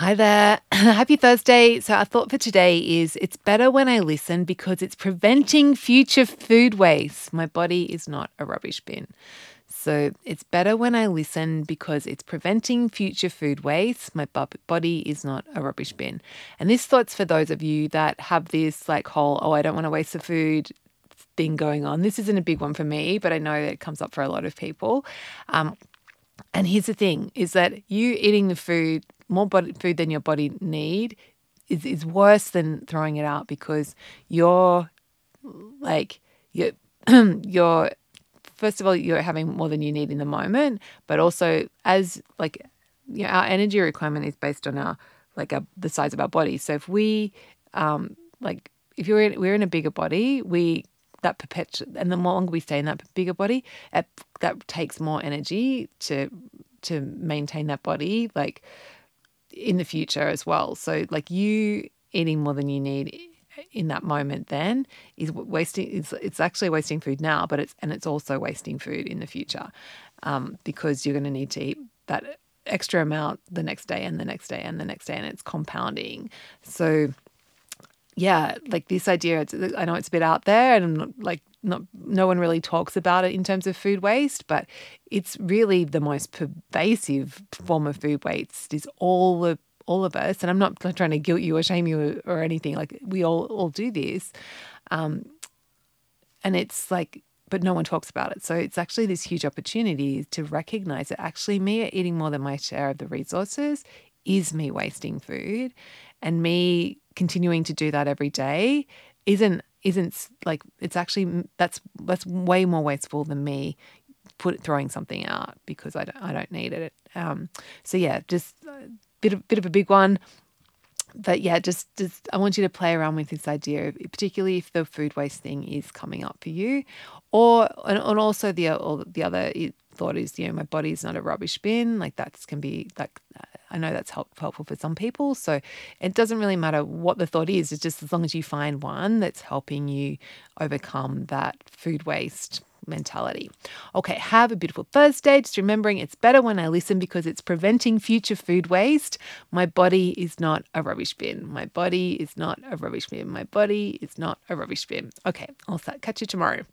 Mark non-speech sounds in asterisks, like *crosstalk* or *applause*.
Hi there. *clears throat* Happy Thursday. So, our thought for today is it's better when I listen because it's preventing future food waste. My body is not a rubbish bin. So, it's better when I listen because it's preventing future food waste. My body is not a rubbish bin. And this thought's for those of you that have this like whole, oh, I don't want to waste the food thing going on. This isn't a big one for me, but I know it comes up for a lot of people. Um, and here's the thing is that you eating the food more body, food than your body need is, is worse than throwing it out because you're like you're *clears throat* you're first of all you're having more than you need in the moment but also as like you know, our energy requirement is based on our like a, the size of our body. So if we um like if you're in, we're in a bigger body we that perpetu and the more longer we stay in that bigger body it, that takes more energy to to maintain that body. Like in the future as well. So like you eating more than you need in that moment then is wasting it's, it's actually wasting food now but it's and it's also wasting food in the future um, because you're going to need to eat that extra amount the next day and the next day and the next day and it's compounding so yeah like this idea i know it's a bit out there and like not no one really talks about it in terms of food waste, but it's really the most pervasive form of food waste is all of all of us. And I'm not trying to guilt you or shame you or anything. Like we all all do this, um, and it's like, but no one talks about it. So it's actually this huge opportunity to recognize that actually me eating more than my share of the resources is me wasting food, and me continuing to do that every day isn't isn't like it's actually that's that's way more wasteful than me put throwing something out because I don't I don't need it. Um, so yeah, just a bit of bit of a big one. But yeah, just just I want you to play around with this idea, particularly if the food waste thing is coming up for you, or and, and also the or the other thought is you know my body's not a rubbish bin. Like that's can be like I know that's help, helpful for some people. So it doesn't really matter what the thought is, it's just as long as you find one that's helping you overcome that food waste mentality. Okay, have a beautiful Thursday. Just remembering it's better when I listen because it's preventing future food waste. My body is not a rubbish bin. My body is not a rubbish bin. My body is not a rubbish bin. Okay, I'll start. catch you tomorrow.